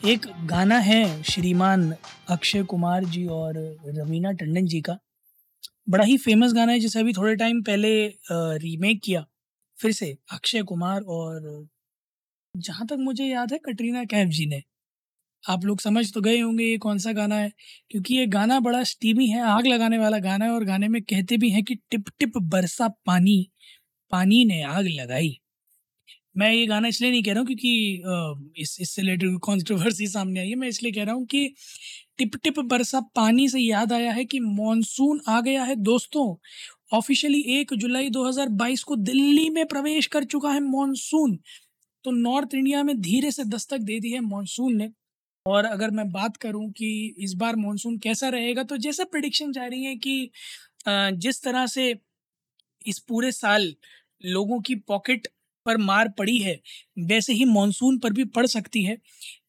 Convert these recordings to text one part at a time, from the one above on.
एक गाना है श्रीमान अक्षय कुमार जी और रवीना टंडन जी का। बड़ा ही फ़ेमस गाना है, जिसे अभी थोड़े टाइम पहले रीमेक किया। फिर से अक्षय कुमार और जहाँ तक मुझे याद है, कटरीना कैफ जी ने। आप लोग समझ तो गए होंगे ये कौन सा गाना है, क्योंकि ये गाना बड़ा स्टीमी है, आग लगाने वाला गाना है और गाने में कहते भी हैं कि टिप टिप बरसा पानी पानी ने आग लगाई। मैं ये गाना इसलिए नहीं कह रहा हूँ क्योंकि इस, इससे रिलेटेड कॉन्ट्रोवर्सी सामने आई है। मैं इसलिए कह रहा हूँ कि टिप टिप बरसा पानी से याद आया है कि मॉनसून आ गया है। दोस्तों ऑफिशियली एक जुलाई 2022 को दिल्ली में प्रवेश कर चुका है मॉनसून तो नॉर्थ इंडिया में धीरे से दस्तक दे दी है मॉनसून ने। और अगर मैं बात करूँ कि इस बार मॉनसून कैसा रहेगा तो जैसा प्रडिक्शन जा रही है कि जिस तरह से इस पूरे साल लोगों की पॉकेट पर मार पड़ी है। वैसे ही मॉनसून पर भी पड़ सकती है,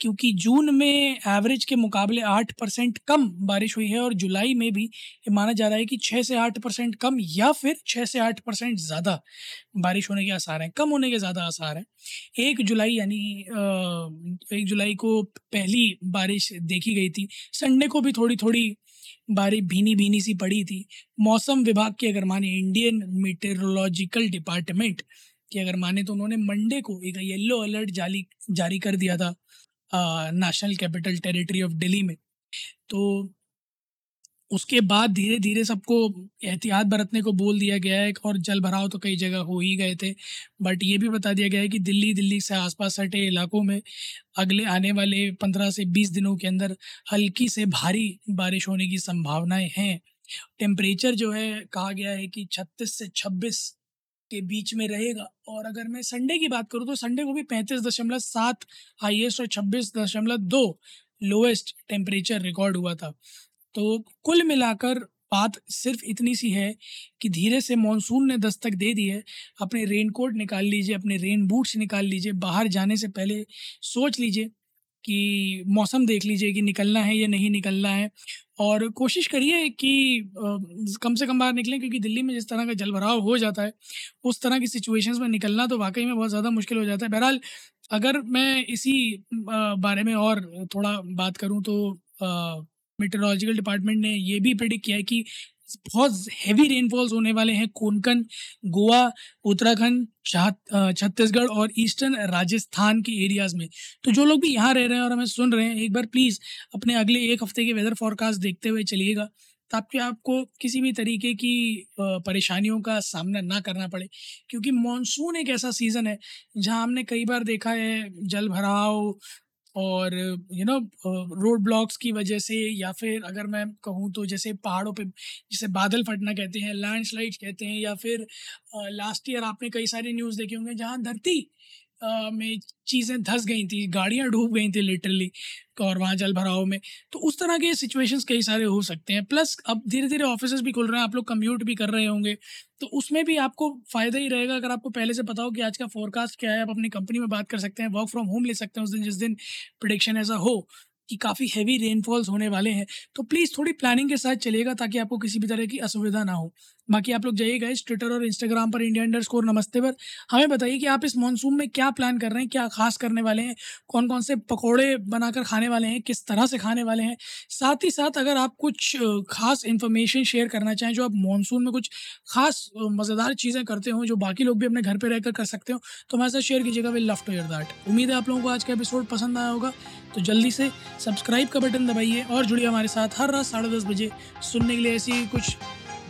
क्योंकि जून में एवरेज के मुकाबले आठ परसेंट कम बारिश हुई है और जुलाई में भी ये माना जा रहा है कि छः से आठ परसेंट कम या फिर छः से आठ परसेंट ज़्यादा बारिश होने के आसार हैं, कम होने के ज़्यादा आसार हैं। एक जुलाई यानी एक जुलाई को पहली बारिश देखी गई थी। संडे को भी थोड़ी थोड़ी बारिश भीनी भीनी सी पड़ी थी। मौसम विभाग की अगर माने, इंडियन मीटेरोलॉजिकल डिपार्टमेंट कि अगर माने तो उन्होंने मंडे को एक येलो अलर्ट जारी जारी कर दिया था National Capital Territory of Delhi में। तो उसके बाद धीरे धीरे सबको एहतियात बरतने को बोल दिया गया है और जल भराव तो कई जगह हो ही गए थे, बट ये भी बता दिया गया है कि दिल्ली दिल्ली से आसपास सटे इलाकों में अगले आने वाले पंद्रह से बीस दिनों के अंदर हल्की से भारी बारिश होने की संभावनाएँ हैं। टेम्परेचर जो है कहा गया है कि छत्तीस से छब्बीस के बीच में रहेगा। और अगर मैं संडे की बात करूँ तो संडे को भी पैंतीस दशमलव सात हाइएस्ट और छब्बीस दशमलव दो लोएस्ट टेम्परेचर रिकॉर्ड हुआ था। तो कुल मिलाकर बात सिर्फ़ इतनी सी है कि धीरे से मानसून ने दस्तक दे दी है। अपने रेनकोट निकाल लीजिए, अपने रेन बूट्स निकाल लीजिए, बाहर जाने से पहले सोच लीजिए। कि मौसम देख लीजिए कि निकलना है या नहीं निकलना है। और कोशिश करिए कि कम से कम बाहर निकलें, क्योंकि दिल्ली में जिस तरह का जल भराव हो जाता है, उस तरह की सिचुएशंस में निकलना तो वाकई में बहुत ज़्यादा मुश्किल हो जाता है। बहरहाल, अगर मैं इसी बारे में और थोड़ा बात करूँ तो मेट्रोलॉजिकल डिपार्टमेंट ने ये भी प्रिडिक्ट किया है कि बहुत हैवी रेनफॉल्स होने वाले हैं कोंकण, गोवा, उत्तराखंड छत्तीसगढ़ और ईस्टर्न राजस्थान के एरियाज़ में। तो जो लोग भी यहाँ रह रहे हैं और हमें सुन रहे हैं, एक बार प्लीज़ अपने अगले एक हफ़्ते के वेदर फॉरकास्ट देखते हुए चलिएगा, ताकि आपको किसी भी तरीके की परेशानियों का सामना ना करना पड़े। क्योंकि मानसून एक ऐसा सीज़न है, जहाँ हमने कई बार देखा है जल भराव और यू नो रोड ब्लॉक्स की वजह से या फिर अगर मैं कहूँ तो जैसे पहाड़ों पे, जैसे बादल फटना कहते हैं लैंडस्लाइड्स कहते हैं या फिर लास्ट ईयर आपने कई सारे न्यूज़ देखे होंगे जहाँ धरती में चीज़ें धस गई थी, गाड़ियाँ डूब गई थी लिटरली और वहाँ जल भराव में। तो उस तरह के सिचुएशंस कई सारे हो सकते हैं। प्लस अब धीरे धीरे ऑफ़िस भी खुल रहे हैं, आप लोग कम्यूट भी कर रहे होंगे। तो उसमें भी आपको फ़ायदा ही रहेगा अगर आपको पहले से पता हो कि आज का फोरकास्ट क्या है। आप अपनी कंपनी में बात कर सकते हैं वर्क फ्रॉम होम ले सकते हैं उस दिन, जिस दिन प्रडिक्शन ऐसा हो कि काफ़ी हैवी रेनफॉल्स होने वाले हैं। तो प्लीज़ थोड़ी प्लानिंग के साथ चलेगा ताकि आपको किसी भी तरह की असुविधा ना हो। बाकी आप लोग जाइएगा इस ट्विटर और इंस्टाग्राम पर इंडिया अंडर स्कोर नमस्ते पर। हमें बताइए कि आप इस मानसून में क्या प्लान कर रहे हैं, क्या खास करने वाले हैं कौन कौन से पकौड़े बनाकर खाने वाले हैं, किस तरह से खाने वाले हैं। साथ ही साथ अगर आप कुछ खास इन्फॉर्मेशन शेयर करना चाहें, जो आप मानसून में कुछ खास मज़ेदार चीज़ें करते हो, जो बाकी लोग भी अपने घर पर रहकर कर सकते हो तो हमारे साथ शेयर कीजिएगा will love to hear that उम्मीद है आप लोगों को आज का एपिसोड पसंद आया होगा तो जल्दी से सब्सक्राइब का बटन दबाइए और जुड़िए हमारे साथ हर रात साढ़े दस बजे सुनने के लिए ऐसी कुछ